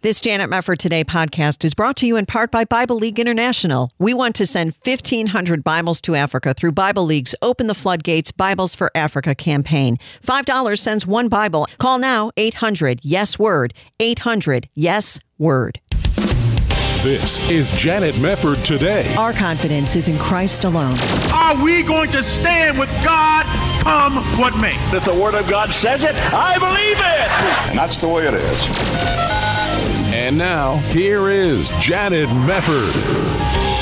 This Janet Mefford Today podcast is brought to you in part by Bible League International. We want to send 1,500 Bibles to Africa through Bible League's Open the Floodgates Bibles for Africa campaign. $5 sends one Bible. Call now 800 Yes Word. 800 Yes Word. This is Janet Mefford Today. Our confidence is in Christ alone. Are we going to stand with God come what may? If the Word of God says it, I believe it. And that's the way it is. And now, here is Janet Mefford.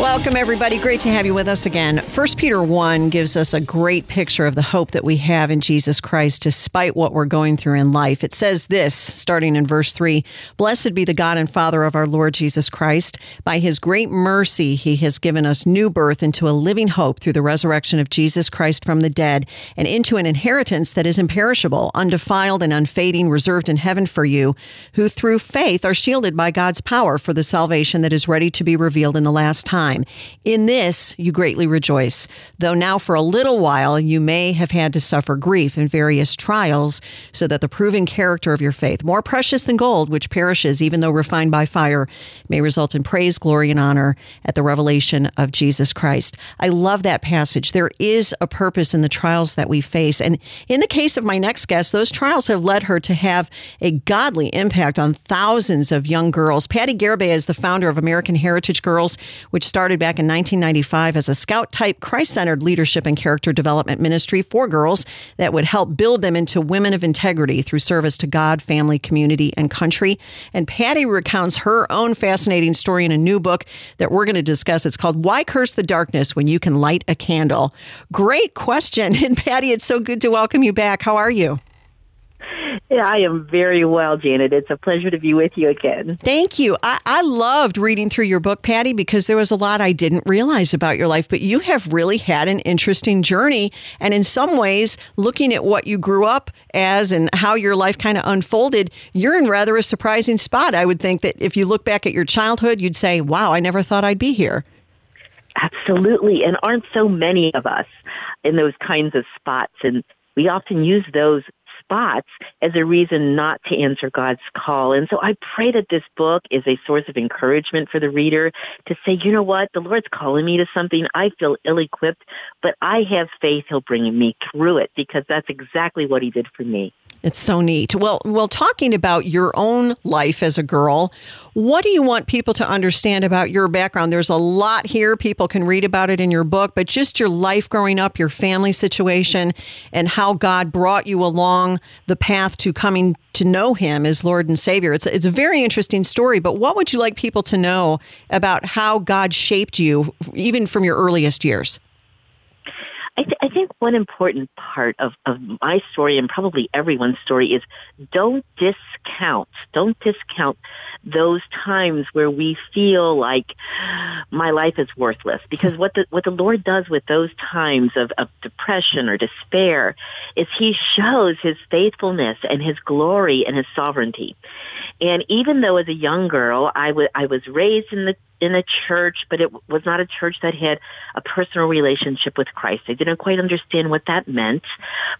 Welcome, everybody. Great to have you with us again. First Peter 1 gives us a great picture of the hope that we have in Jesus Christ despite what we're going through in life. It says this, starting in verse 3 Blessed be the God and Father of our Lord Jesus Christ. By his great mercy, he has given us new birth into a living hope through the resurrection of Jesus Christ from the dead and into an inheritance that is imperishable, undefiled, and unfading, reserved in heaven for you, who through faith are shielded by God's power for the salvation that is ready to be revealed in the last time time. In this you greatly rejoice, though now for a little while you may have had to suffer grief in various trials, so that the proven character of your faith, more precious than gold, which perishes even though refined by fire, may result in praise, glory, and honor at the revelation of Jesus Christ. I love that passage. There is a purpose in the trials that we face. And in the case of my next guest, those trials have led her to have a godly impact on thousands of young girls. Patti Garibay is the founder of American Heritage Girls, which started started back in 1995 as a scout type, Christ centered leadership and character development ministry for girls that would help build them into women of integrity through service to God, family, community, and country. And Patti recounts her own fascinating story in a new book that we're going to discuss. It's called Why Curse the Darkness When You Can Light a Candle? Great question. And Patti, it's so good to welcome you back. How are you? Yeah, I am very well, Janet. It's a pleasure to be with you again. Thank you. I, I, loved reading through your book, Patti, because there was a lot I didn't realize about your life, but you have really had an interesting journey. And in some ways, looking at what you grew up as and how your life kind of unfolded, you're in rather a surprising spot. I would think that if you look back at your childhood, you'd say, wow, I never thought I'd be here. Absolutely. And aren't so many of us in those kinds of spots? And we often use those spots as a reason not to answer God's call. And so I pray that this book is a source of encouragement for the reader to say, you know what, the Lord's calling me to something. I feel ill-equipped, but I have faith He'll bring me through it because that's exactly what He did for me. It's so neat. Well, well, talking about your own life as a girl, what do you want people to understand about your background? There's a lot here. People can read about it in your book, but just your life growing up, your family situation, and how God brought you along the path to coming to know Him as Lord and Savior. It's, it's a very interesting story, but what would you like people to know about how God shaped you, even from your earliest years? I, th- I think one important part of, of my story and probably everyone's story is don't discount, don't discount those times where we feel like my life is worthless. Because what the, what the Lord does with those times of, of depression or despair is he shows his faithfulness and his glory and his sovereignty. And even though as a young girl, I was, I was raised in the in a church, but it was not a church that had a personal relationship with Christ. I didn't quite understand what that meant,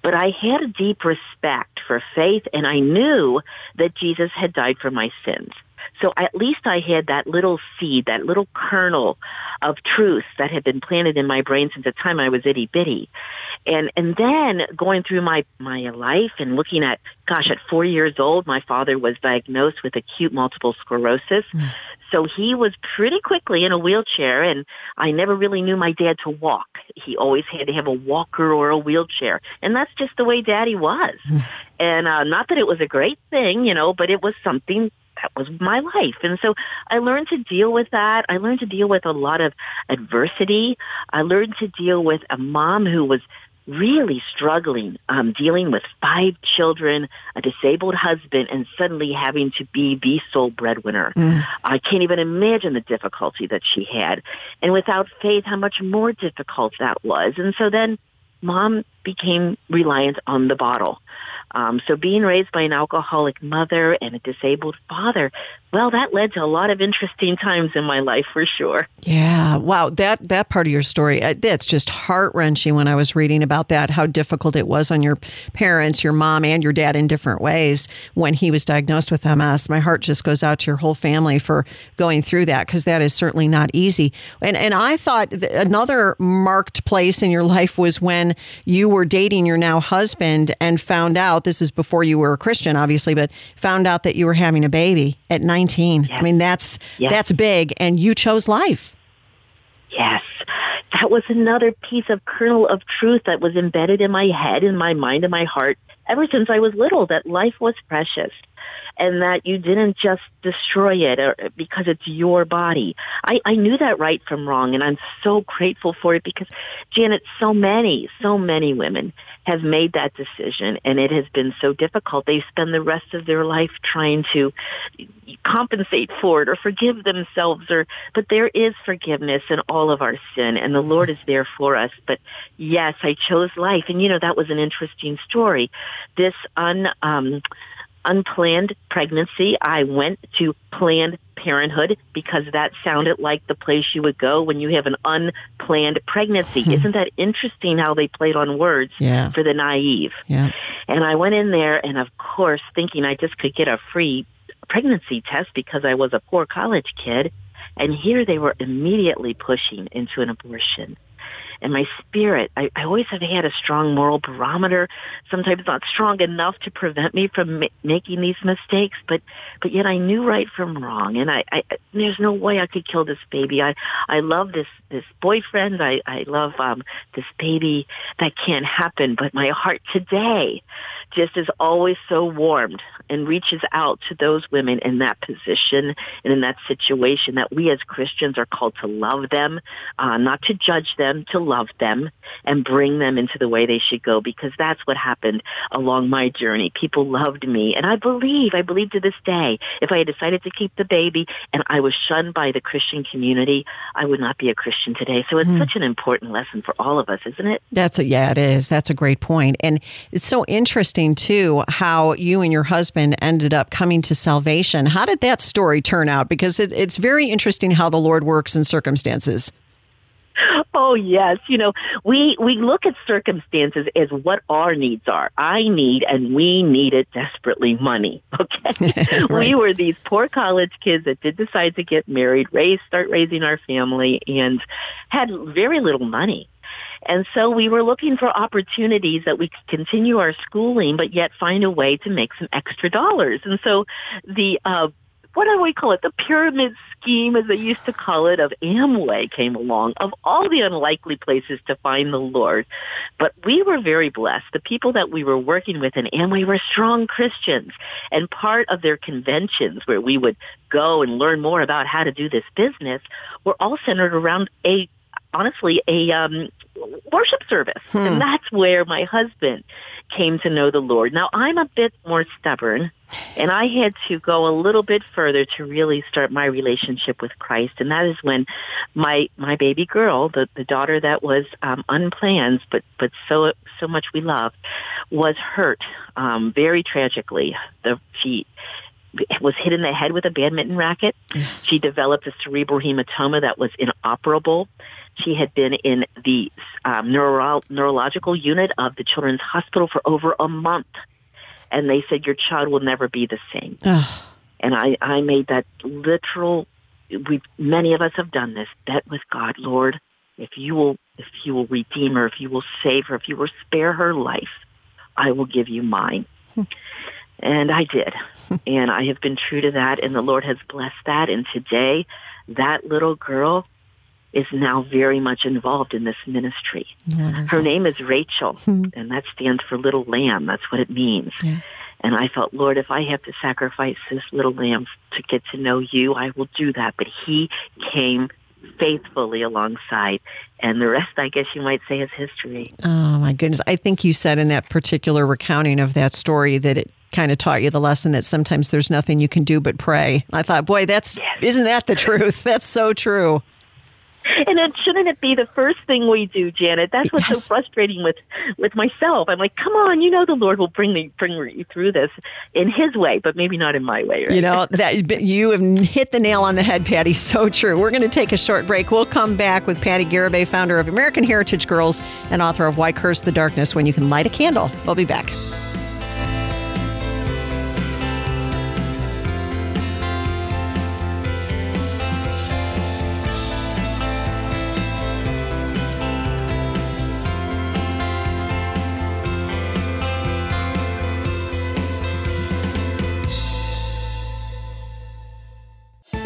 but I had a deep respect for faith and I knew that Jesus had died for my sins. So at least I had that little seed, that little kernel of truth that had been planted in my brain since the time I was itty bitty. And, and then going through my, my life and looking at, gosh, at four years old, my father was diagnosed with acute multiple sclerosis. Mm. So he was pretty quickly in a wheelchair and I never really knew my dad to walk. He always had to have a walker or a wheelchair. And that's just the way daddy was. Mm. and uh, not that it was a great thing, you know, but it was something that was my life. And so I learned to deal with that. I learned to deal with a lot of adversity. I learned to deal with a mom who was really struggling, um, dealing with five children, a disabled husband, and suddenly having to be the sole breadwinner. Mm. I can't even imagine the difficulty that she had. And without faith, how much more difficult that was. And so then mom became reliant on the bottle. Um, so being raised by an alcoholic mother and a disabled father, well, that led to a lot of interesting times in my life for sure. Yeah, wow, that that part of your story, uh, that's just heart wrenching. When I was reading about that, how difficult it was on your parents, your mom, and your dad in different ways when he was diagnosed with MS. My heart just goes out to your whole family for going through that because that is certainly not easy. And and I thought another marked place in your life was when you were dating your now husband and found out this is before you were a Christian, obviously, but found out that you were having a baby at 19. Yes. I mean, that's Yes. that's big, and you chose life. Yes. That was another piece of kernel of truth that was embedded in my head, in my mind, in my heart ever since I was little, that life was precious and that you didn't just destroy it or, because it's your body. I, I knew that right from wrong and I'm so grateful for it because Janet, so many, so many women have made that decision and it has been so difficult. They spend the rest of their life trying to compensate for it or forgive themselves or but there is forgiveness in all of our sin and the Lord is there for us. But yes, I chose life and you know that was an interesting story. This un um unplanned pregnancy, I went to Planned Parenthood because that sounded like the place you would go when you have an unplanned pregnancy. Hmm. Isn't that interesting how they played on words Yeah. for the naive? Yeah. And I went in there and of course thinking I just could get a free pregnancy test because I was a poor college kid. And here they were immediately pushing into an abortion. And my spirit, I, I always have had a strong moral barometer, sometimes not strong enough to prevent me from ma- making these mistakes, but, but yet I knew right from wrong. And I, I, there's no way I could kill this baby. I, I love this, this boyfriend. I, I love, um, this baby. That can't happen. But my heart today just is always so warmed and reaches out to those women in that position and in that situation that we as Christians are called to love them, uh, not to judge them, to love them and bring them into the way they should go because that's what happened along my journey. People loved me and I believe, I believe to this day, if I had decided to keep the baby and I was shunned by the Christian community, I would not be a Christian today. So it's such an important lesson for all of us, isn't it? That's a yeah, it is. That's a great point, and it's so interesting too how you and your husband ended up coming to salvation. How did that story turn out? Because it, it's very interesting how the Lord works in circumstances. Oh yes, you know, we we look at circumstances as what our needs are. I need and we needed desperately money. Okay. We were these poor college kids that did decide to get married, raise start raising our family and had very little money. And so we were looking for opportunities that we could continue our schooling, but yet find a way to make some extra dollars. And so the, uh, what do we call it? The pyramid scheme, as they used to call it, of Amway came along, of all the unlikely places to find the Lord. But we were very blessed. The people that we were working with in Amway were strong Christians. And part of their conventions where we would go and learn more about how to do this business were all centered around a honestly a um worship service. And that's where my husband came to know the lord. Now i'm a bit more stubborn and i had to go a little bit further to really start my relationship with christ. And that is when my my baby girl the the daughter that was um unplanned but but so so much we loved was hurt um very tragically. The she was hit in the head with a badminton racket. She developed a cerebral hematoma that was inoperable. She had been in the um, neuro- neurological unit of the Children's Hospital for over a month. And they said, your child will never be the same. Ugh. And I, I made that literal, we, many of us have done this, bet with God, Lord, if you will, if you will redeem her, if you will save her, if you will spare her life, I will give you mine. And I did. and I have been true to that and the Lord has blessed that. And today that little girl is now very much involved in this ministry. Her name is Rachel hmm. and that stands for little lamb. That's what it means. And I felt, Lord, if I have to sacrifice this little lamb to get to know you, I will do that. But he came faithfully alongside. And the rest, I guess you might say, is history. Oh my goodness! I think you said in that particular recounting of that story that it kind of taught you the lesson that sometimes there's nothing you can do but pray. I thought, boy, that's isn't that the truth? That's so true. And it shouldn't it be the first thing we do, Janet? That's what's Yes. so frustrating with with myself. I'm like, come on, you know the Lord will bring me bring you through this in His way, but maybe not in my way. Right? You know, that you have hit the nail on the head, Patti. So true. We're going to take a short break. We'll come back with Patti Garibay, founder of American Heritage Girls and author of Why Curse the Darkness When You Can Light a Candle. We'll be back.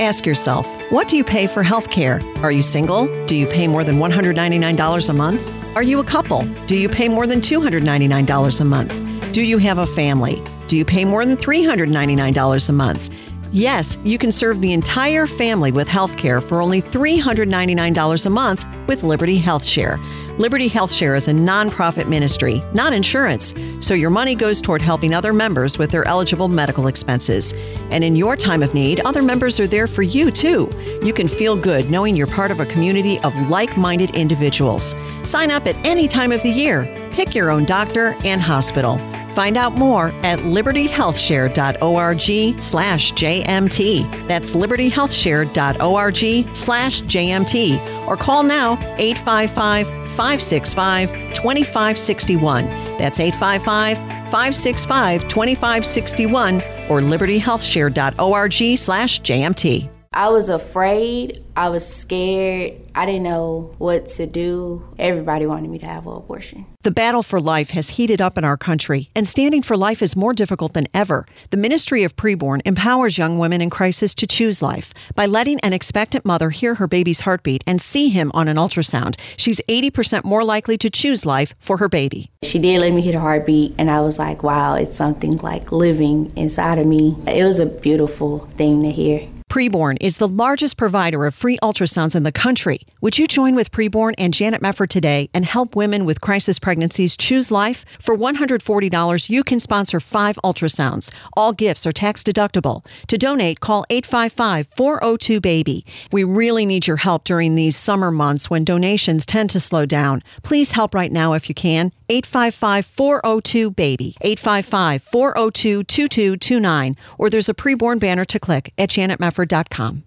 Ask yourself, what do you pay for health care? Are you single? Do you pay more than $199 a month? Are you a couple? Do you pay more than $299 a month? Do you have a family? Do you pay more than $399 a month? Yes, you can serve the entire family with health care for only $399 a month with Liberty Health Share. Liberty Health Share is a nonprofit ministry, not insurance, so your money goes toward helping other members with their eligible medical expenses. And in your time of need, other members are there for you too. You can feel good knowing you're part of a community of like minded individuals. Sign up at any time of the year. Pick your own doctor and hospital. Find out more at libertyhealthshare.org slash JMT. That's libertyhealthshare.org slash JMT. Or call now 855 565 2561. That's 855 565 2561 or libertyhealthshare.org slash JMT. I was afraid. I was scared. I didn't know what to do. Everybody wanted me to have an abortion. The battle for life has heated up in our country, and standing for life is more difficult than ever. The Ministry of Preborn empowers young women in crisis to choose life by letting an expectant mother hear her baby's heartbeat and see him on an ultrasound. She's 80% more likely to choose life for her baby. She did let me hear the heartbeat, and I was like, wow, it's something like living inside of me. It was a beautiful thing to hear. Preborn is the largest provider of free ultrasounds in the country. Would you join with Preborn and Janet Mefford today and help women with crisis pregnancies choose life? For $140, you can sponsor five ultrasounds. All gifts are tax deductible. To donate, call 855 402 BABY. We really need your help during these summer months when donations tend to slow down. Please help right now if you can. 855 402 BABY. 855 402 2229. Or there's a preborn banner to click at janetmefford.com.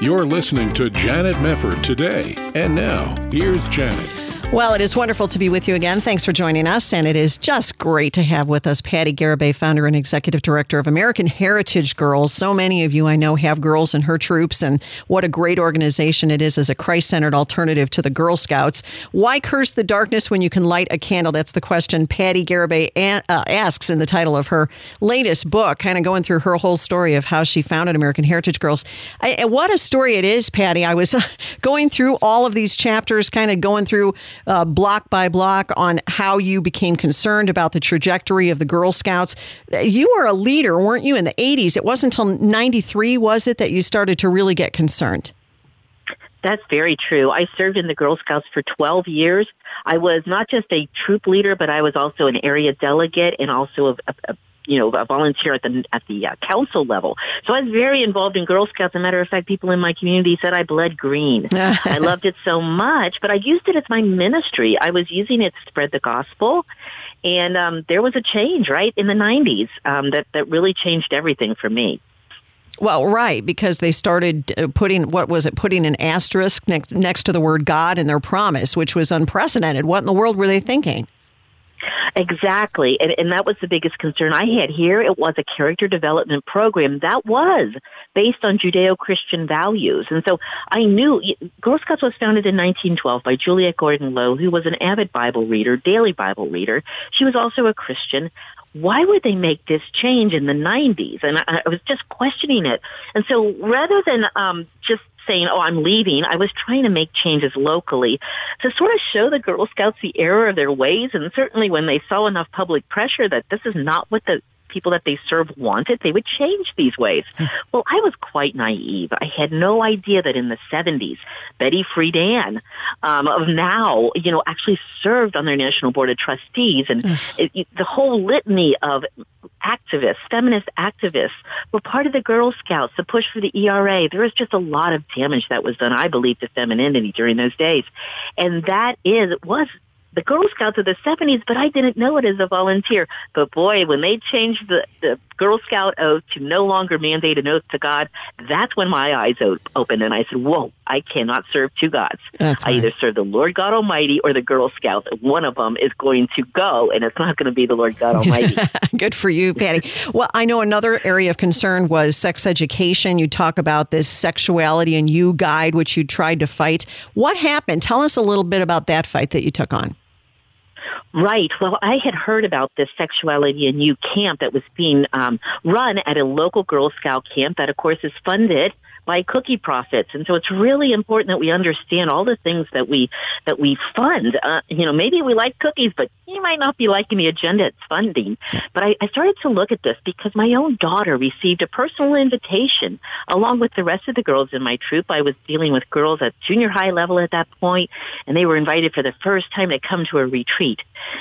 You're listening to Janet Mefford today. And now, here's Janet. Well, it is wonderful to be with you again. Thanks for joining us. And it is just great to have with us Patti Garibay, founder and executive director of American Heritage Girls. So many of you I know have girls in her troops, and what a great organization it is as a Christ centered alternative to the Girl Scouts. Why curse the darkness when you can light a candle? That's the question Patti Garibay uh, asks in the title of her latest book, kind of going through her whole story of how she founded American Heritage Girls. I, what a story it is, Patti. I was going through all of these chapters, kind of going through uh, block by block on how you became concerned about the trajectory of the Girl Scouts. You were a leader, weren't you, in the 80s? It wasn't until 93, was it, that you started to really get concerned? That's very true. I served in the Girl Scouts for 12 years. I was not just a troop leader, but I was also an area delegate and also a, a, a you know, a volunteer at the at the uh, council level. So I was very involved in Girl Scouts. As a matter of fact, people in my community said I bled green. I loved it so much, but I used it as my ministry. I was using it to spread the gospel, and um, there was a change right in the '90s um, that that really changed everything for me. Well, right, because they started uh, putting what was it? Putting an asterisk next next to the word God in their promise, which was unprecedented. What in the world were they thinking? Exactly. And, and that was the biggest concern I had here. It was a character development program that was based on Judeo-Christian values. And so I knew Girl Scouts was founded in 1912 by Juliette Gordon Low, who was an avid Bible reader, daily Bible reader. She was also a Christian why would they make this change in the 90s? And I, I was just questioning it. And so rather than um, just saying, oh, I'm leaving, I was trying to make changes locally to sort of show the Girl Scouts the error of their ways. And certainly when they saw enough public pressure that this is not what the people that they serve wanted, they would change these ways. well, I was quite naive. I had no idea that in the 70s, Betty Friedan um, of NOW, you know, actually served on their National Board of Trustees. And it, it, the whole litany of activists, feminist activists, were part of the Girl Scouts, the push for the ERA. There was just a lot of damage that was done, I believe, to femininity during those days. And that is, was the Girl Scouts of the 70s, but I didn't know it as a volunteer. But boy, when they changed the, the Girl Scout oath to no longer mandate an oath to God, that's when my eyes opened and I said, whoa, I cannot serve two gods. That's I either serve the Lord God Almighty or the Girl Scouts. One of them is going to go, and it's not going to be the Lord God Almighty. Good for you, Patti. Well, I know another area of concern was sex education. You talk about this sexuality and you guide, which you tried to fight. What happened? Tell us a little bit about that fight that you took on. Right. Well, I had heard about this sexuality and you camp that was being um, run at a local Girl Scout camp that, of course, is funded by cookie profits. And so it's really important that we understand all the things that we that we fund. Uh, you know, maybe we like cookies, but you might not be liking the agenda it's funding. But I, I started to look at this because my own daughter received a personal invitation along with the rest of the girls in my troop. I was dealing with girls at junior high level at that point, and they were invited for the first time to come to a retreat.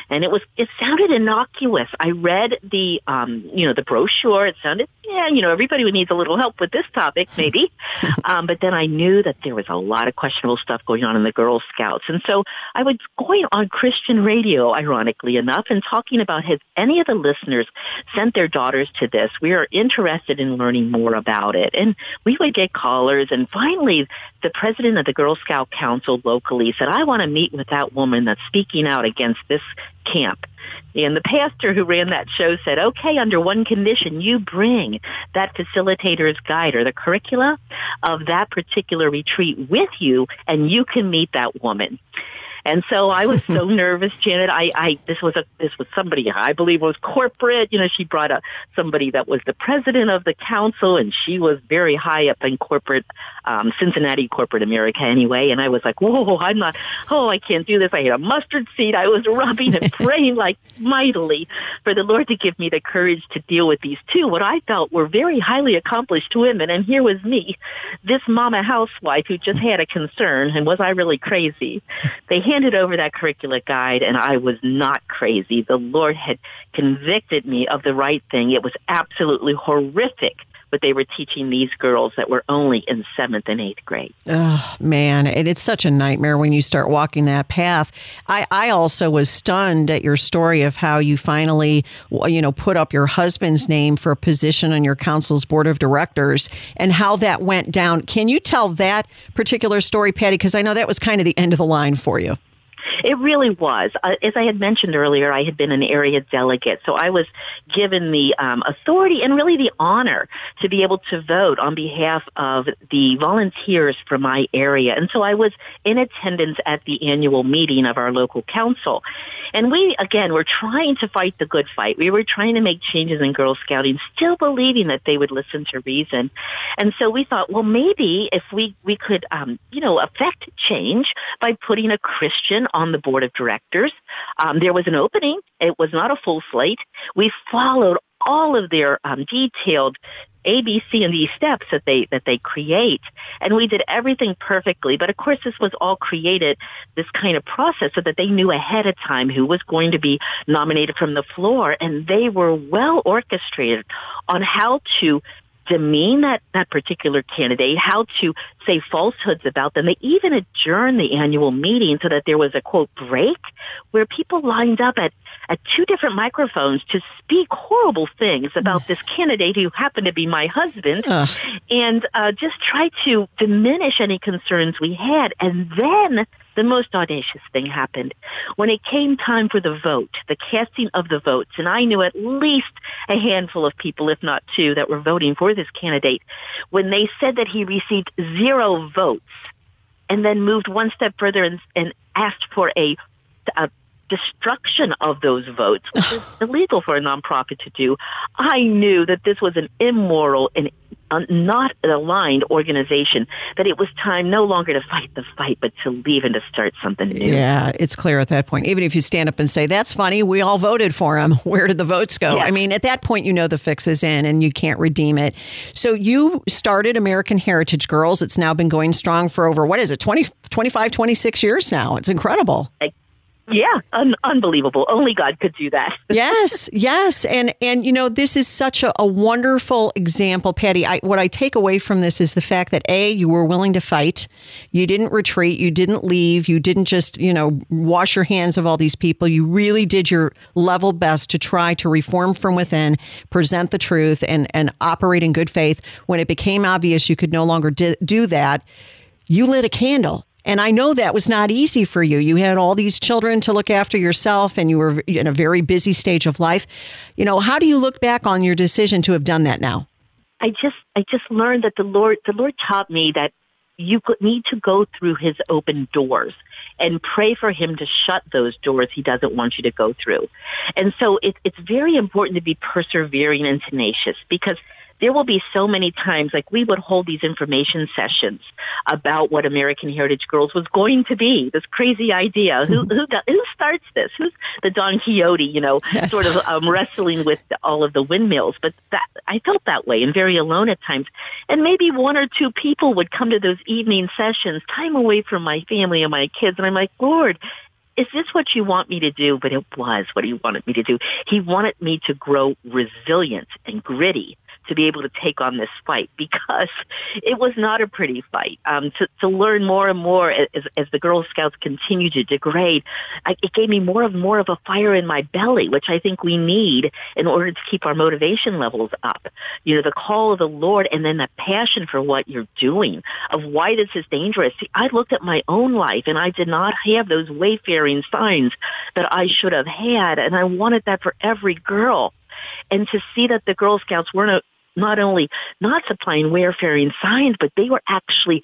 And it was it sounded innocuous. I read the um, you know the brochure. It sounded yeah, you know everybody needs a little help with this topic maybe. um, but then I knew that there was a lot of questionable stuff going on in the Girl Scouts. And so I was going on Christian radio, ironically enough, and talking about has any of the listeners sent their daughters to this? We are interested in learning more about it. And we would get callers. And finally, the president of the Girl Scout Council locally said, I want to meet with that woman that's speaking out against this camp. And the pastor who ran that show said, okay, under one condition, you bring that facilitator's guide or the curricula of that particular retreat with you and you can meet that woman. And so I was so nervous, Janet. I, I, this was a, this was somebody I believe was corporate. You know, she brought up somebody that was the president of the council and she was very high up in corporate, um, Cincinnati corporate America anyway. And I was like, whoa, I'm not, oh, I can't do this. I had a mustard seed. I was rubbing and praying like mightily for the Lord to give me the courage to deal with these two, what I felt were very highly accomplished women. And here was me, this mama housewife who just had a concern. And was I really crazy? They handed over that curricula guide and I was not crazy. The Lord had convicted me of the right thing. It was absolutely horrific what they were teaching these girls that were only in seventh and eighth grade. Oh, man. It's such a nightmare when you start walking that path. I, I also was stunned at your story of how you finally, you know, put up your husband's name for a position on your council's board of directors and how that went down. Can you tell that particular story, Patti? Because I know that was kind of the end of the line for you. It really was. Uh, as I had mentioned earlier, I had been an area delegate, so I was given the um, authority and really the honor to be able to vote on behalf of the volunteers from my area. And so I was in attendance at the annual meeting of our local council. And we, again, were trying to fight the good fight. We were trying to make changes in Girl Scouting, still believing that they would listen to reason. And so we thought, well, maybe if we, we could, um, you know, affect change by putting a Christian on the board of directors. Um, there was an opening. It was not a full slate. We followed all of their um, detailed A, B, C, and D steps that they that they create, and we did everything perfectly. But of course, this was all created this kind of process so that they knew ahead of time who was going to be nominated from the floor, and they were well orchestrated on how to demean that, that particular candidate, how to say falsehoods about them. They even adjourned the annual meeting so that there was a quote break where people lined up at, at two different microphones to speak horrible things about this candidate who happened to be my husband Ugh. and uh, just try to diminish any concerns we had. And then the most audacious thing happened. When it came time for the vote, the casting of the votes, and I knew at least a handful of people, if not two, that were voting for this candidate, when they said that he received zero votes and then moved one step further and, and asked for a, a destruction of those votes, which is illegal for a nonprofit to do, I knew that this was an immoral and Uh, not an aligned organization, that it was time no longer to fight the fight, but to leave and to start something new. Yeah, it's clear at that point. Even if you stand up and say, that's funny, we all voted for him. Where did the votes go? Yeah. I mean, at that point, you know the fix is in and you can't redeem it. So you started American Heritage Girls. It's now been going strong for over, what is it, 20, 25, 26 years now. It's incredible. Yeah, un- unbelievable. Only God could do that. yes, yes, and and you know this is such a, a wonderful example, Patti. I, what I take away from this is the fact that a you were willing to fight, you didn't retreat, you didn't leave, you didn't just you know wash your hands of all these people. You really did your level best to try to reform from within, present the truth, and and operate in good faith. When it became obvious you could no longer di- do that, you lit a candle and I know that was not easy for you. You had all these children to look after yourself, and you were in a very busy stage of life. You know, how do you look back on your decision to have done that now? I just, I just learned that the Lord, the Lord taught me that you need to go through his open doors and pray for him to shut those doors he doesn't want you to go through. And so it, it's very important to be persevering and tenacious because there will be so many times like we would hold these information sessions about what American Heritage Girls was going to be. This crazy idea. who who who starts this? Who's the Don Quixote? You know, yes. sort of um, wrestling with all of the windmills. But that I felt that way and very alone at times. And maybe one or two people would come to those evening sessions, time away from my family and my kids, and I'm like, Lord, is this what you want me to do? But it was what he wanted me to do. He wanted me to grow resilient and gritty to be able to take on this fight because it was not a pretty fight. Um, to, to learn more and more as, as the Girl Scouts continue to degrade, I, it gave me more of more of a fire in my belly, which I think we need in order to keep our motivation levels up. You know, the call of the Lord and then the passion for what you're doing of why this is dangerous. See, I looked at my own life and I did not have those wayfaring signs that I should have had, and I wanted that for every girl and to see that the Girl Scouts weren't not only not supplying wayfaring signs, but they were actually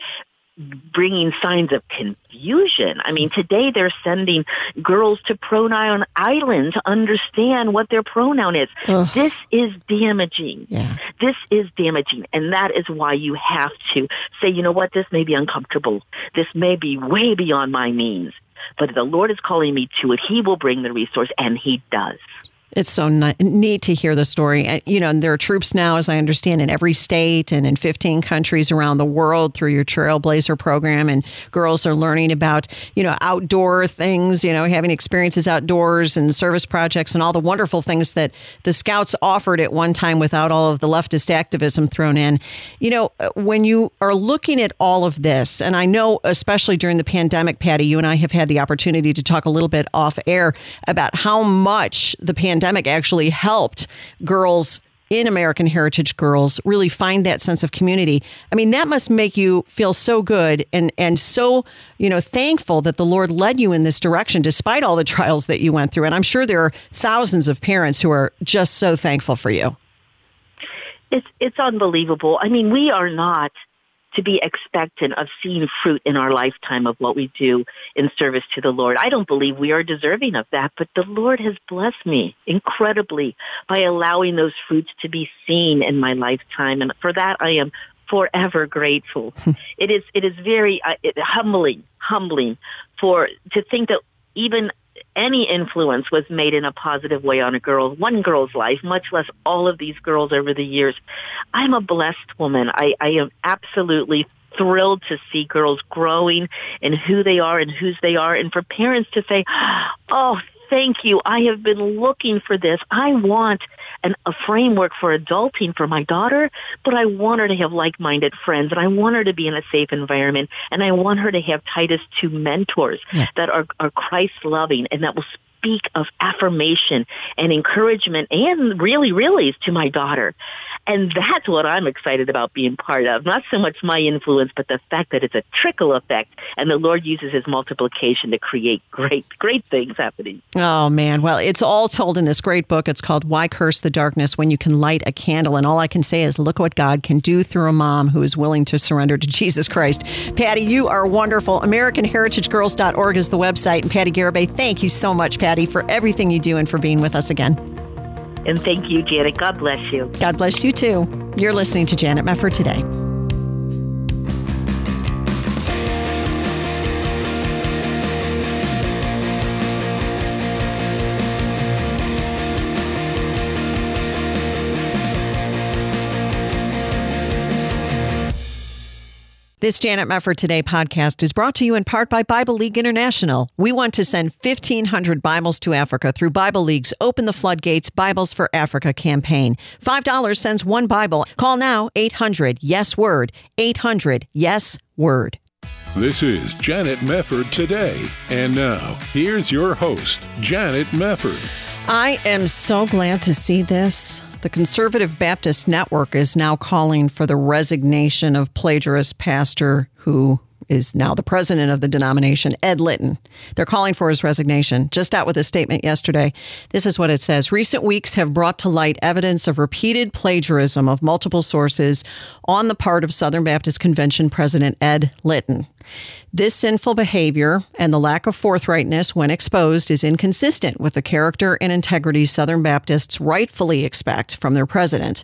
bringing signs of confusion. I mean, today they're sending girls to pronoun island to understand what their pronoun is. Ugh. This is damaging. Yeah. This is damaging. And that is why you have to say, you know what, this may be uncomfortable. This may be way beyond my means. But the Lord is calling me to it. He will bring the resource, and He does. It's so neat to hear the story. You know, there are troops now, as I understand, in every state and in 15 countries around the world through your Trailblazer program. And girls are learning about, you know, outdoor things, you know, having experiences outdoors and service projects and all the wonderful things that the scouts offered at one time without all of the leftist activism thrown in. You know, uh, when you are looking at all of this, and I know, especially during the pandemic, Patti, you and I have had the opportunity to talk a little bit off air about how much the pandemic pandemic actually helped girls in American Heritage Girls really find that sense of community. I mean, that must make you feel so good and and so, you know, thankful that the Lord led you in this direction despite all the trials that you went through. And I'm sure there are thousands of parents who are just so thankful for you. It's it's unbelievable. I mean, we are not to be expectant of seeing fruit in our lifetime of what we do in service to the Lord. I don't believe we are deserving of that, but the Lord has blessed me incredibly by allowing those fruits to be seen in my lifetime. And for that, I am forever grateful. it is, it is very uh, it, humbling, humbling for, to think that even any influence was made in a positive way on a girl, one girl's life, much less all of these girls over the years. I'm a blessed woman. I, I am absolutely thrilled to see girls growing in who they are and whose they are and for parents to say, oh, thank you. I have been looking for this. I want an, a framework for adulting for my daughter, but I want her to have like-minded friends and I want her to be in a safe environment and I want her to have Titus 2 mentors yeah. that are, are Christ-loving and that will speak of affirmation and encouragement and really, really to my daughter. And that's what I'm excited about being part of. Not so much my influence, but the fact that it's a trickle effect and the Lord uses his multiplication to create great, great things happening. Oh, man. Well, it's all told in this great book. It's called Why Curse the Darkness When You Can Light a Candle. And all I can say is look what God can do through a mom who is willing to surrender to Jesus Christ. Patti, you are wonderful. AmericanHeritageGirls.org is the website. And Patti Garibay, thank you so much, Patti, for everything you do and for being with us again. And thank you, Janet. God bless you. God bless you too. You're listening to Janet Mefford today. This Janet Mefford Today podcast is brought to you in part by Bible League International. We want to send 1,500 Bibles to Africa through Bible League's Open the Floodgates Bibles for Africa campaign. $5 sends one Bible. Call now 800 Yes Word. 800 Yes Word. This is Janet Mefford Today. And now, here's your host, Janet Mefford. I am so glad to see this. The Conservative Baptist Network is now calling for the resignation of plagiarist pastor who is now the president of the denomination, Ed Litton. They're calling for his resignation. Just out with a statement yesterday. This is what it says Recent weeks have brought to light evidence of repeated plagiarism of multiple sources on the part of Southern Baptist Convention President Ed Litton. This sinful behavior and the lack of forthrightness when exposed is inconsistent with the character and integrity Southern Baptists rightfully expect from their president.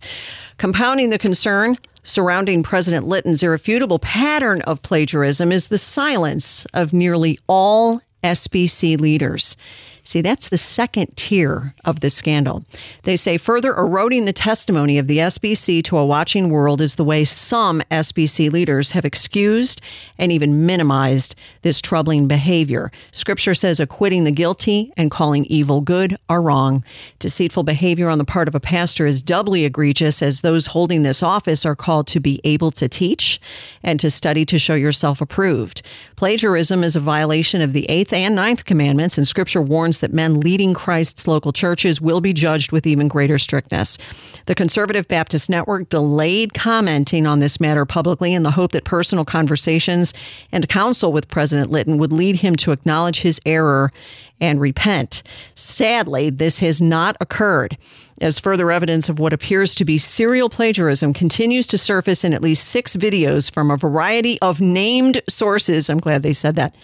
Compounding the concern, surrounding President Litton's irrefutable pattern of plagiarism is the silence of nearly all SBC leaders. See, that's the second tier of the scandal. They say further eroding the testimony of the SBC to a watching world is the way some SBC leaders have excused and even minimized this troubling behavior. Scripture says acquitting the guilty and calling evil good are wrong. Deceitful behavior on the part of a pastor is doubly egregious as those holding this office are called to be able to teach and to study to show yourself approved. Plagiarism is a violation of the eighth and ninth commandments, and Scripture warns that men leading Christ's local churches will be judged with even greater strictness. The Conservative Baptist Network delayed commenting on this matter publicly in the hope that personal conversations and counsel with President Litton would lead him to acknowledge his error and repent. Sadly, this has not occurred as further evidence of what appears to be serial plagiarism continues to surface in at least six videos from a variety of named sources. I'm glad they said that.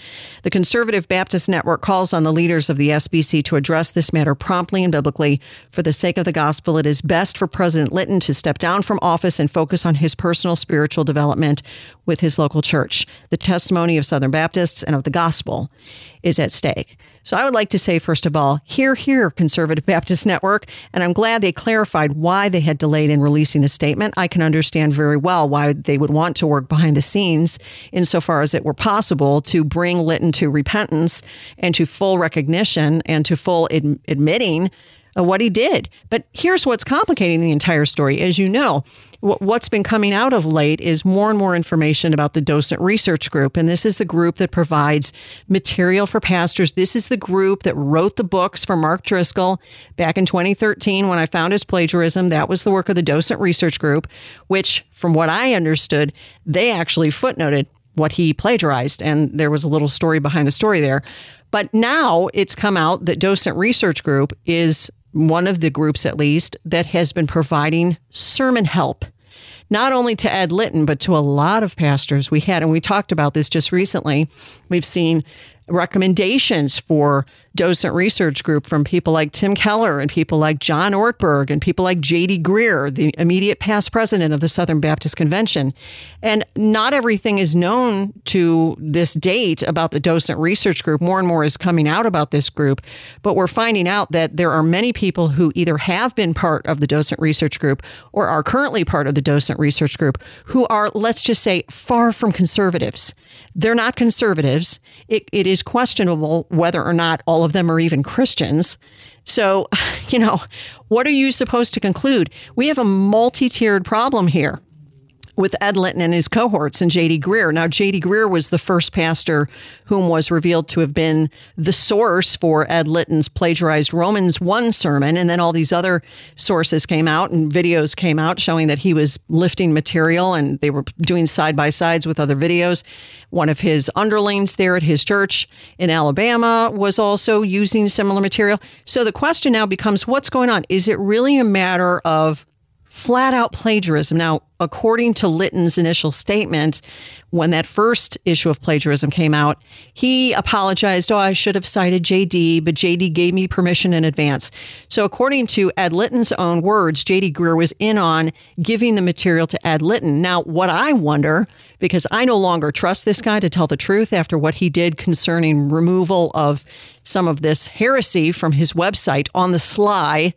The Conservative Baptist Network calls on the leaders of the SBC to address this matter promptly and biblically. For the sake of the gospel, it is best for President Litton to step down from office and focus on his personal spiritual development with his local church. The testimony of Southern Baptists and of the gospel is at stake. So I would like to say, first of all, here, here, Conservative Baptist Network. And I'm glad they clarified why they had delayed in releasing the statement. I can understand very well why they would want to work behind the scenes insofar as it were possible to bring Litton to repentance and to full recognition and to full ad- admitting what he did. But here's what's complicating the entire story. As you know, what's been coming out of late is more and more information about the docent research group. And this is the group that provides material for pastors. This is the group that wrote the books for Mark Driscoll back in 2013 when I found his plagiarism. That was the work of the docent research group, which, from what I understood, they actually footnoted what he plagiarized. And there was a little story behind the story there. But now it's come out that Docent Research Group is one of the groups at least, that has been providing sermon help, not only to Ed Litton, but to a lot of pastors we had. And we talked about this just recently. We've seen recommendations for docent research group from people like Tim Keller and people like John Ortberg and people like J.D. Greear, the immediate past president of the Southern Baptist Convention. And not everything is known to this date about the docent research group. More and more is coming out about this group, but we're finding out that there are many people who either have been part of the docent research group or are currently part of the docent research group who are, let's just say, far from conservatives. They're not conservatives. It, it is questionable whether or not all of them are even Christians. So, you know, what are you supposed to conclude? We have a multi tiered problem here with Ed Litton and his cohorts and J.D. Greear. Now, J.D. Greear was the first pastor whom was revealed to have been the source for Ed Litton's plagiarized Romans 1 sermon. And then all these other sources came out and videos came out showing that he was lifting material and they were doing side by sides with other videos. One of his underlings there at his church in Alabama was also using similar material. So the question now becomes what's going on? Is it really a matter of flat out plagiarism. Now, according to Litton's initial statement, when that first issue of plagiarism came out, he apologized. Oh, I should have cited JD, but JD gave me permission in advance. So, according to Ed Litton's own words, JD Greear was in on giving the material to Ed Litton. Now, what I wonder, because I no longer trust this guy to tell the truth after what he did concerning removal of some of this heresy from his website on the sly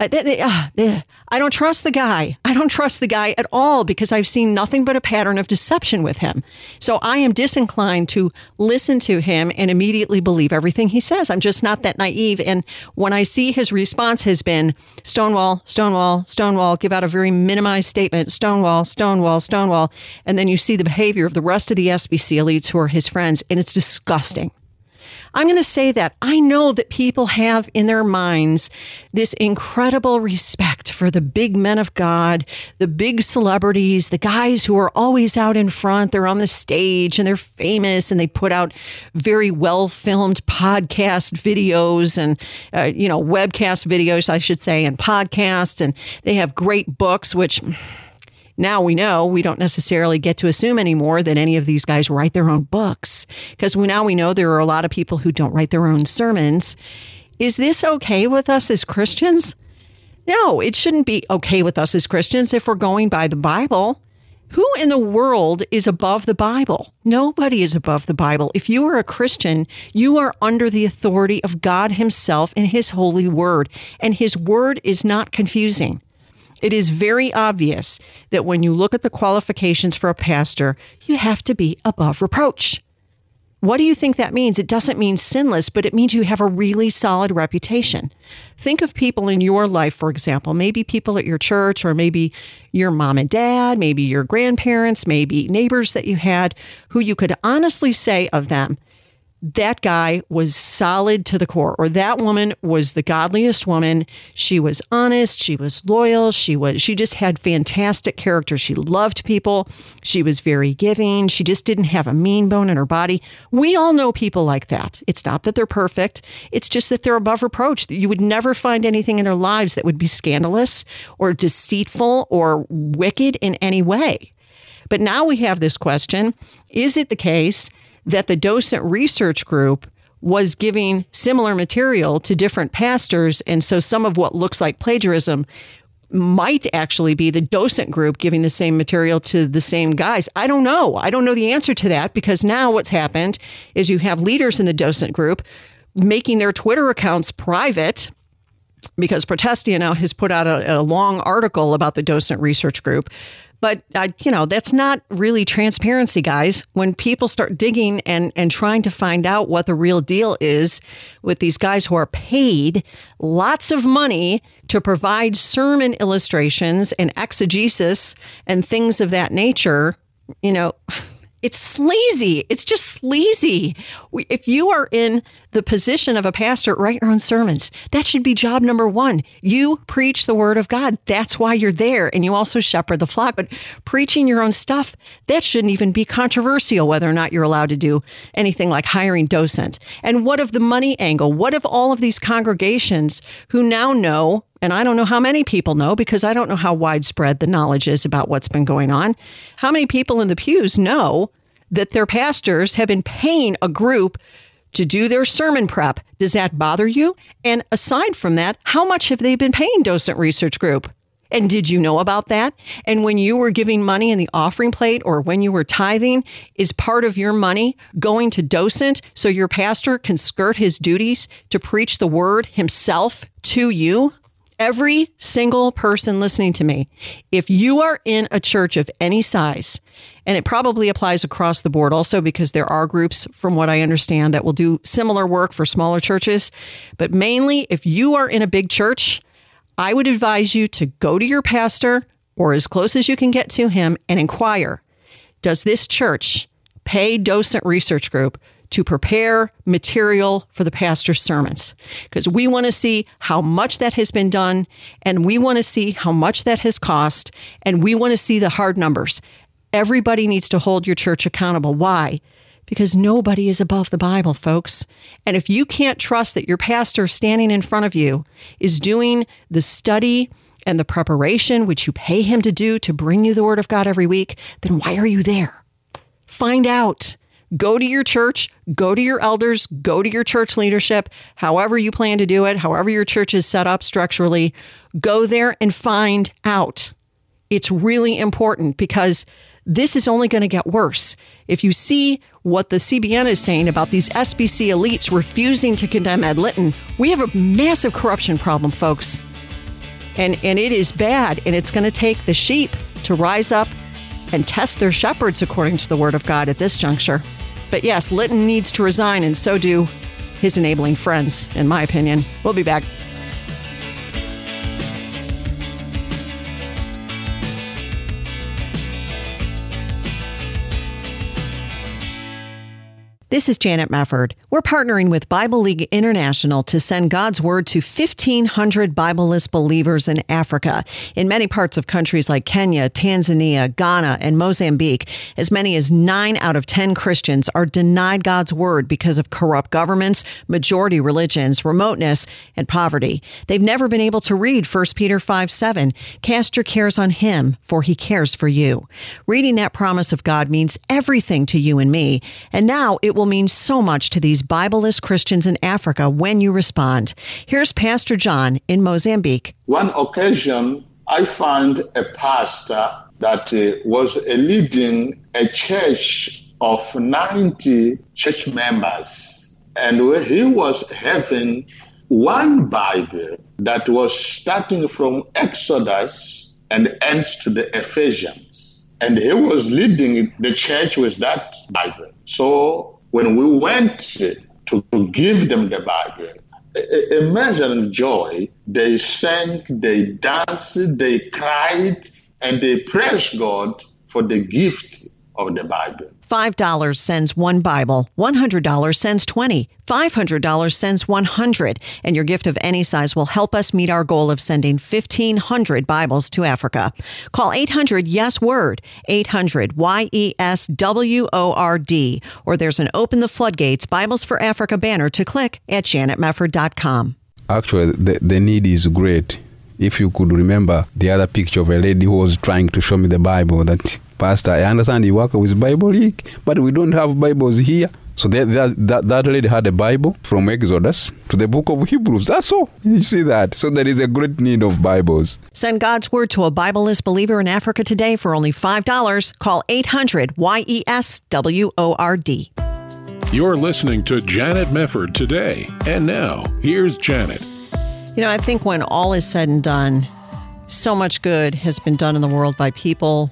Uh, they, they, uh, I don't trust the guy. I don't trust the guy at all because I've seen nothing but a pattern of deception with him. So I am disinclined to listen to him and immediately believe everything he says. I'm just not that naive. And when I see his response has been Stonewall, Stonewall, Stonewall, give out a very minimized statement, Stonewall, Stonewall, Stonewall, and then you see the behavior of the rest of the SBC elites who are his friends, and it's disgusting. I'm going to say that I know that people have in their minds this incredible respect for the big men of God, the big celebrities, the guys who are always out in front. They're on the stage and they're famous and they put out very well filmed podcast videos and, uh, you know, webcast videos, I should say, and podcasts. And they have great books, which now we know we don't necessarily get to assume anymore that any of these guys write their own books because now we know there are a lot of people who don't write their own sermons. Is this okay with us as Christians? No, it shouldn't be okay with us as Christians if we're going by the Bible. Who in the world is above the Bible? Nobody is above the Bible. If you are a Christian, you are under the authority of God Himself in His holy word, and His word is not confusing. It is very obvious that when you look at the qualifications for a pastor, you have to be above reproach. What do you think that means? It doesn't mean sinless, but it means you have a really solid reputation. Think of people in your life, for example, maybe people at your church, or maybe your mom and dad, maybe your grandparents, maybe neighbors that you had, who you could honestly say of them, that guy was solid to the core or that woman was the godliest woman. She was honest she was loyal she was she just had fantastic character. She loved people. She was very giving. She just didn't have a mean bone in her body. We all know people like that. It's not that they're perfect. It's just that they're above reproach. You would never find anything in their lives that would be scandalous or deceitful or wicked in any way. But now we have this question. Is it the case that the docent research group was giving similar material to different pastors. And so some of what looks like plagiarism might actually be the docent group giving the same material to the same guys. I don't know. I don't know the answer to that because now what's happened is you have leaders in the docent group making their Twitter accounts private because Protestia now has put out a, a, long article about the docent research group but uh, you know that's not really transparency, guys. When people start digging and and trying to find out what the real deal is with these guys who are paid lots of money to provide sermon illustrations and exegesis and things of that nature, you know. It's sleazy. It's just sleazy. If you are in the position of a pastor, write your own sermons. That should be job number one. You preach the word of God. That's why you're there. And you also shepherd the flock. But preaching your own stuff, that shouldn't even be controversial whether or not you're allowed to do anything like hiring docents. And what of the money angle? What of all of these congregations who now know and I don't know how many people know because I don't know how widespread the knowledge is about what's been going on. How many people in the pews know that their pastors have been paying a group to do their sermon prep? Does that bother you? And aside from that, how much have they been paying Docent Research Group? And did you know about that? And when you were giving money in the offering plate or when you were tithing, is part of your money going to docent so your pastor can skirt his duties to preach the word himself to you? Every single person listening to me, if you are in a church of any size, and it probably applies across the board also because there are groups, from what I understand, that will do similar work for smaller churches. But mainly, if you are in a big church, I would advise you to go to your pastor or as close as you can get to him and inquire Does this church pay docent research group to prepare material for the pastor's sermons because we want to see how much that has been done and we want to see how much that has cost and we want to see the hard numbers. Everybody needs to hold your church accountable. Why? Because nobody is above the Bible, folks. And if you can't trust that your pastor standing in front of you is doing the study and the preparation which you pay him to do to bring you the Word of God every week, then why are you there? Find out. Go to your church, go to your elders, go to your church leadership, however you plan to do it, however your church is set up structurally. Go there and find out. It's really important because this is only going to get worse. If you see what the CBN is saying about these SBC elites refusing to condemn Ed Litton, we have a massive corruption problem, folks. And, and it is bad. And it's going to take the sheep to rise up and test their shepherds according to the word of God at this juncture. But yes, Litton needs to resign, and so do his enabling friends, in my opinion. We'll be back. This is Janet Mefford. We're partnering with Bible League International to send God's Word to 1,500 Bibleless believers in Africa. In many parts of countries like Kenya, Tanzania, Ghana, and Mozambique, as many as 9 out of 10 Christians are denied God's Word because of corrupt governments, majority religions, remoteness, and poverty. They've never been able to read 1 Peter 5 7. Cast your cares on Him, for He cares for you. Reading that promise of God means everything to you and me, and now it will mean so much to these Bibleless Christians in Africa when you respond. Here's Pastor John in Mozambique. One occasion, I found a pastor that uh, was leading a church of 90 church members. And he was having one Bible that was starting from Exodus and ends to the Ephesians. And he was leading the church with that Bible. So when we went to give them the Bible, imagine joy. They sang, they danced, they cried, and they praised God for the gift of the Bible. $5 sends one Bible, $100 sends 20, $500 sends 100, and your gift of any size will help us meet our goal of sending 1500 Bibles to Africa. Call 800 Yes Word, 800 Y E S W O R D, or there's an Open the Floodgates Bibles for Africa banner to click at janetmefford.com. Actually, the, the need is great. If you could remember the other picture of a lady who was trying to show me the Bible that Pastor, I understand you work with Bible League, but we don't have Bibles here. So that, that, that lady had a Bible from Exodus to the book of Hebrews. That's all. You see that? So there is a great need of Bibles. Send God's word to a Bibleless believer in Africa today for only $5. Call 800 YESWORD. You're listening to Janet Mefford today. And now, here's Janet. You know, I think when all is said and done, so much good has been done in the world by people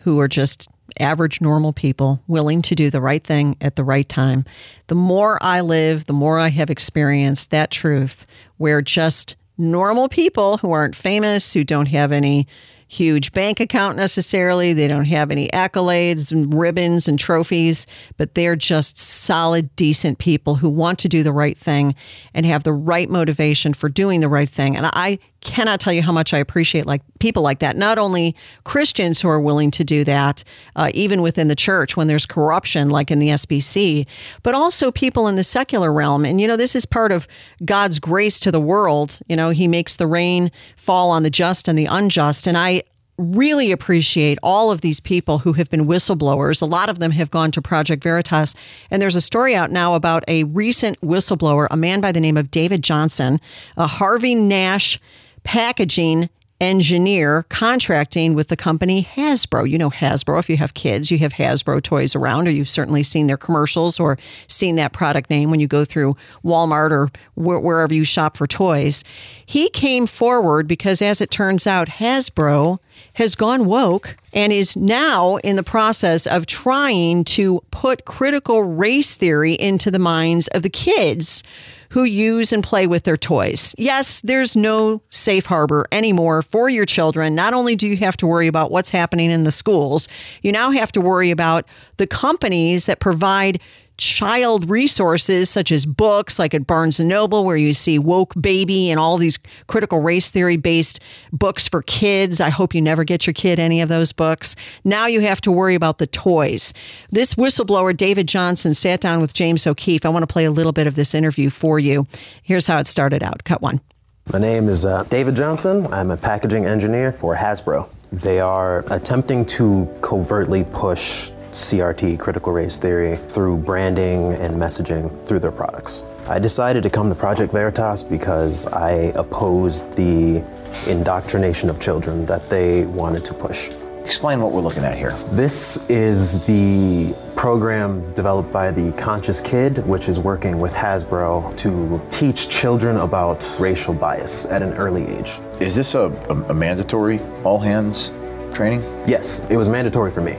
who are just average, normal people willing to do the right thing at the right time. The more I live, the more I have experienced that truth where just normal people who aren't famous, who don't have any huge bank account necessarily. They don't have any accolades and ribbons and trophies, but they're just solid, decent people who want to do the right thing and have the right motivation for doing the right thing. And I cannot tell you how much I appreciate like people like that. Not only Christians who are willing to do that, uh, even within the church when there's corruption, like in the SBC, but also people in the secular realm. And you know, this is part of God's grace to the world. You know, He makes the rain fall on the just and the unjust. And I really appreciate all of these people who have been whistleblowers. A lot of them have gone to Project Veritas. And there's a story out now about a recent whistleblower, a man by the name of David Johnson, a Harvey Nash packaging engineer contracting with the company Hasbro. You know Hasbro. If you have kids, you have Hasbro toys around, or you've certainly seen their commercials or seen that product name when you go through Walmart or wh- wherever you shop for toys. He came forward because, as it turns out, Hasbro has gone woke and is now in the process of trying to put critical race theory into the minds of the kids who use and play with their toys. Yes, there's no safe harbor anymore for your children. Not only do you have to worry about what's happening in the schools, you now have to worry about the companies that provide child resources such as books like at Barnes and Noble where you see woke baby and all these critical race theory based books for kids. I hope you never get your kid any of those books. Now you have to worry about the toys. This whistleblower David Johnson sat down with James O'Keefe. I want to play a little bit of this interview for you. Here's how it started out. Cut 1. My name is uh, David Johnson. I'm a packaging engineer for Hasbro. They are attempting to covertly push CRT, critical race theory, through branding and messaging through their products. I decided to come to Project Veritas because I opposed the indoctrination of children that they wanted to push. Explain what we're looking at here. This is the program developed by the Conscious Kid, which is working with Hasbro to teach children about racial bias at an early age. Is this a, a, a mandatory all hands training? Yes, it was mandatory for me.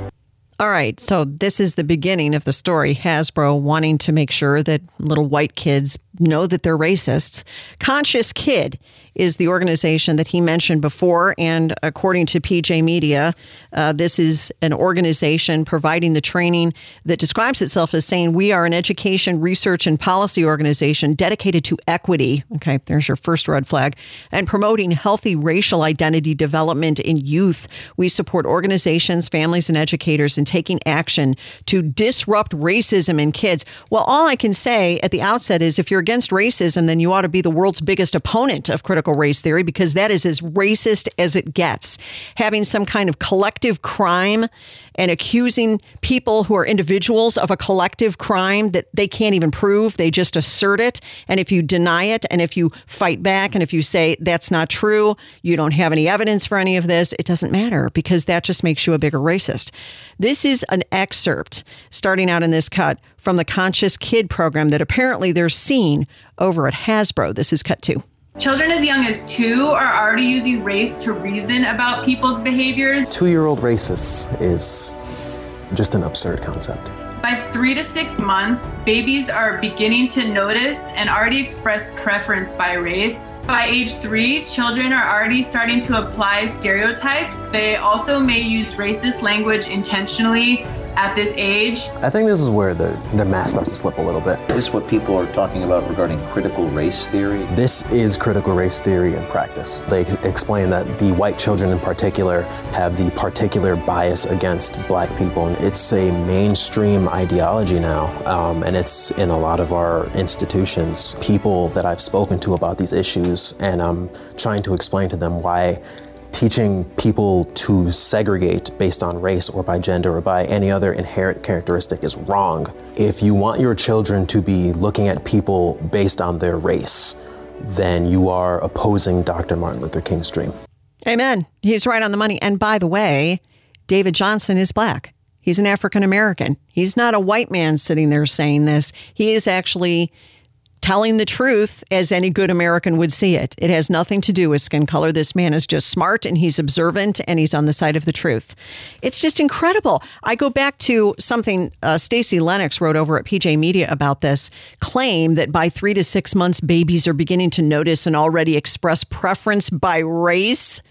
All right, so this is the beginning of the story. Hasbro wanting to make sure that little white kids know that they're racists. Conscious Kid is the organization that he mentioned before. And according to PJ Media, uh, this is an organization providing the training that describes itself as saying, We are an education, research, and policy organization dedicated to equity. Okay, there's your first red flag. And promoting healthy racial identity development in youth. We support organizations, families, and educators in taking action to disrupt racism in kids. Well, all I can say at the outset is if you're against racism, then you ought to be the world's biggest opponent of critical race theory because that is as racist as it gets. Having some kind of collective crime and accusing people who are individuals of a collective crime that they can't even prove, they just assert it. And if you deny it and if you fight back and if you say that's not true, you don't have any evidence for any of this, it doesn't matter because that just makes you a bigger racist. This is an excerpt starting out in this cut from the Conscious Kid program that apparently they're seeing over at Hasbro. This is cut two. Children as young as two are already using race to reason about people's behaviors. Two year old racists is just an absurd concept. By three to six months, babies are beginning to notice and already express preference by race. By age three, children are already starting to apply stereotypes. They also may use racist language intentionally at this age. I think this is where the, the mask starts to slip a little bit. Is this what people are talking about regarding critical race theory? This is critical race theory in practice. They explain that the white children in particular have the particular bias against black people. It's a mainstream ideology now, um, and it's in a lot of our institutions. People that I've spoken to about these issues, and I'm trying to explain to them why teaching people to segregate based on race or by gender or by any other inherent characteristic is wrong. If you want your children to be looking at people based on their race, then you are opposing Dr. Martin Luther King's dream. Amen. He's right on the money. And by the way, David Johnson is black. He's an African American. He's not a white man sitting there saying this. He is actually telling the truth as any good American would see it. It has nothing to do with skin color. This man is just smart and he's observant and he's on the side of the truth. It's just incredible. I go back to something uh, Stacey Lennox wrote over at PJ Media about this claim that by three to six months, babies are beginning to notice and already express preference by race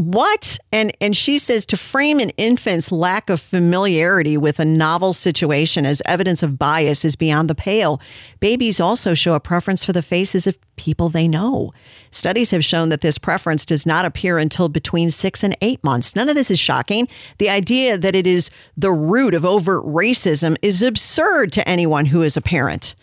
what? And and she says to frame an infant's lack of familiarity with a novel situation as evidence of bias is beyond the pale. Babies also show a preference for the faces of people they know. Studies have shown that this preference does not appear until between 6 and 8 months. None of this is shocking. The idea that it is the root of overt racism is absurd to anyone who is a parent.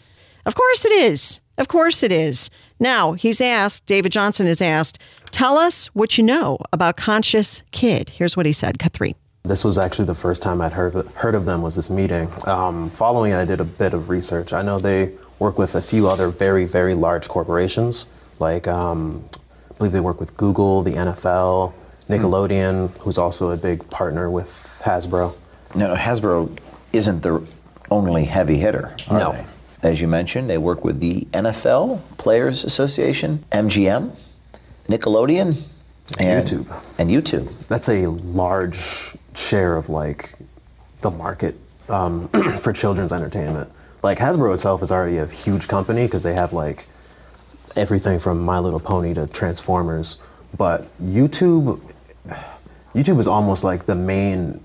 Of course it is. Of course it is now, he's asked, David Johnson is asked, tell us what you know about Conscious Kid. Here's what he said, cut three. This was actually the first time I'd heard of, heard of them was this meeting. Um, following it, I did a bit of research. I know they work with a few other very, very large corporations. Like, um, I believe they work with Google, the NFL, Nickelodeon, mm. who's also a big partner with Hasbro. No, Hasbro isn't the only heavy hitter, no. They? As you mentioned, they work with the NFL Players Association, MGM, Nickelodeon, and YouTube. And YouTube. That's a large share of like the market um, for children's entertainment. Like Hasbro itself is already a huge company because they have like everything from My Little Pony to Transformers. But YouTube, YouTube is almost like the main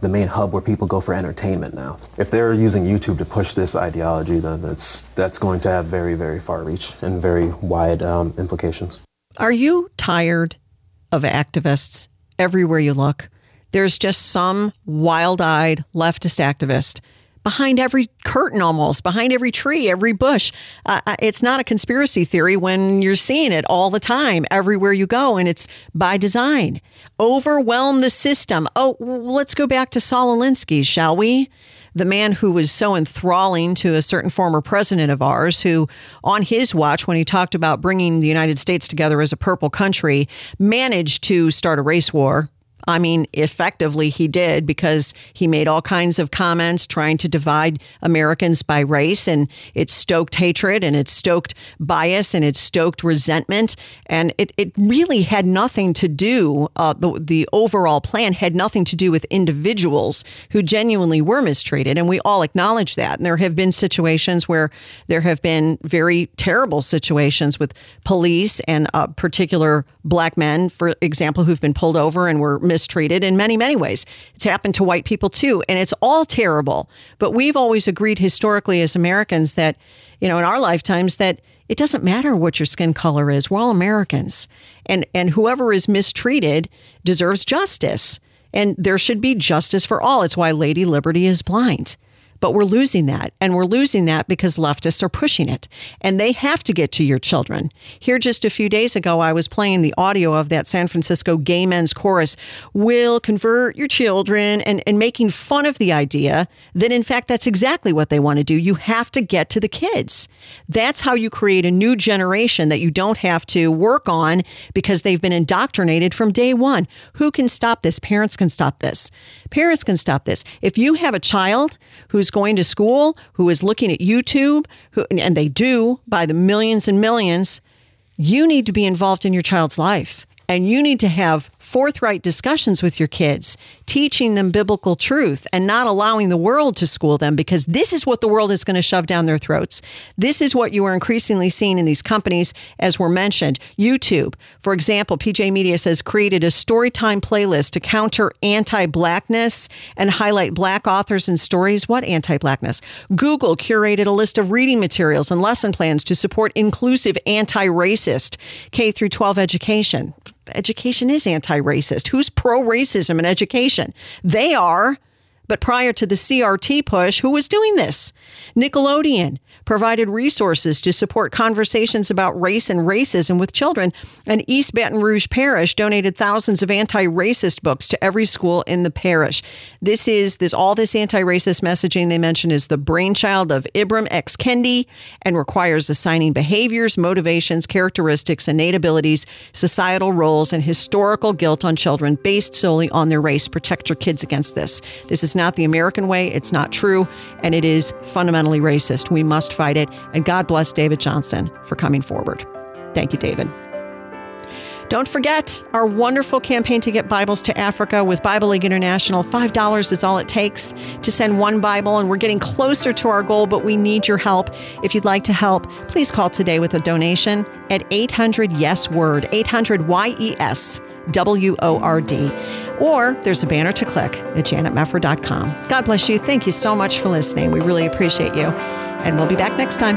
the main hub where people go for entertainment now. If they're using YouTube to push this ideology, then that's that's going to have very very far reach and very wide um, implications. Are you tired of activists everywhere you look? There's just some wild-eyed leftist activist behind every curtain almost, behind every tree, every bush. Uh, uh, it's not a conspiracy theory when you're seeing it all the time, everywhere you go, and it's by design. Overwhelm the system. Oh, let's go back to Saul Alinsky, shall we? The man who was so enthralling to a certain former president of ours, who, on his watch, when he talked about bringing the United States together as a purple country, managed to start a race war I mean, effectively, he did because he made all kinds of comments trying to divide Americans by race, and it stoked hatred and it stoked bias and it stoked resentment. And it, it really had nothing to do, uh, the, the overall plan had nothing to do with individuals who genuinely were mistreated. And we all acknowledge that. And there have been situations where there have been very terrible situations with police and uh, particular black men, for example, who've been pulled over and were mistreated in many, many ways. It's happened to white people too, and it's all terrible. But we've always agreed historically as Americans that, you know, in our lifetimes, that it doesn't matter what your skin color is. We're all Americans. And and whoever is mistreated deserves justice. And there should be justice for all. It's why Lady Liberty is blind. But we're losing that. And we're losing that because leftists are pushing it. And they have to get to your children. Here, just a few days ago, I was playing the audio of that San Francisco gay men's chorus, will convert your children, and, and making fun of the idea that, in fact, that's exactly what they want to do. You have to get to the kids. That's how you create a new generation that you don't have to work on because they've been indoctrinated from day one. Who can stop this? Parents can stop this. Parents can stop this. If you have a child who's going to school, who is looking at YouTube, who, and they do by the millions and millions, you need to be involved in your child's life. And you need to have forthright discussions with your kids, teaching them biblical truth and not allowing the world to school them because this is what the world is going to shove down their throats. This is what you are increasingly seeing in these companies, as were mentioned. YouTube, for example, PJ Media says created a storytime playlist to counter anti blackness and highlight black authors and stories. What anti blackness? Google curated a list of reading materials and lesson plans to support inclusive anti racist K through 12 education education is anti racist. Who's pro racism in education? They are. But prior to the CRT push, who was doing this? Nickelodeon provided resources to support conversations about race and racism with children, and East Baton Rouge Parish donated thousands of anti-racist books to every school in the parish. This is this all this anti-racist messaging they mention is the brainchild of Ibram X. Kendi and requires assigning behaviors, motivations, characteristics, innate abilities, societal roles, and historical guilt on children based solely on their race. Protect your kids against this. This is not the American way. It's not true, and it is fundamentally racist. We must fight it. And God bless David Johnson for coming forward. Thank you, David. Don't forget our wonderful campaign to get Bibles to Africa with Bible League International. $5 is all it takes to send one Bible, and we're getting closer to our goal, but we need your help. If you'd like to help, please call today with a donation at 800 Yes Word, 800 Y E S W O R D. Or there's a banner to click at janetmefford.com. God bless you. Thank you so much for listening. We really appreciate you. And we'll be back next time.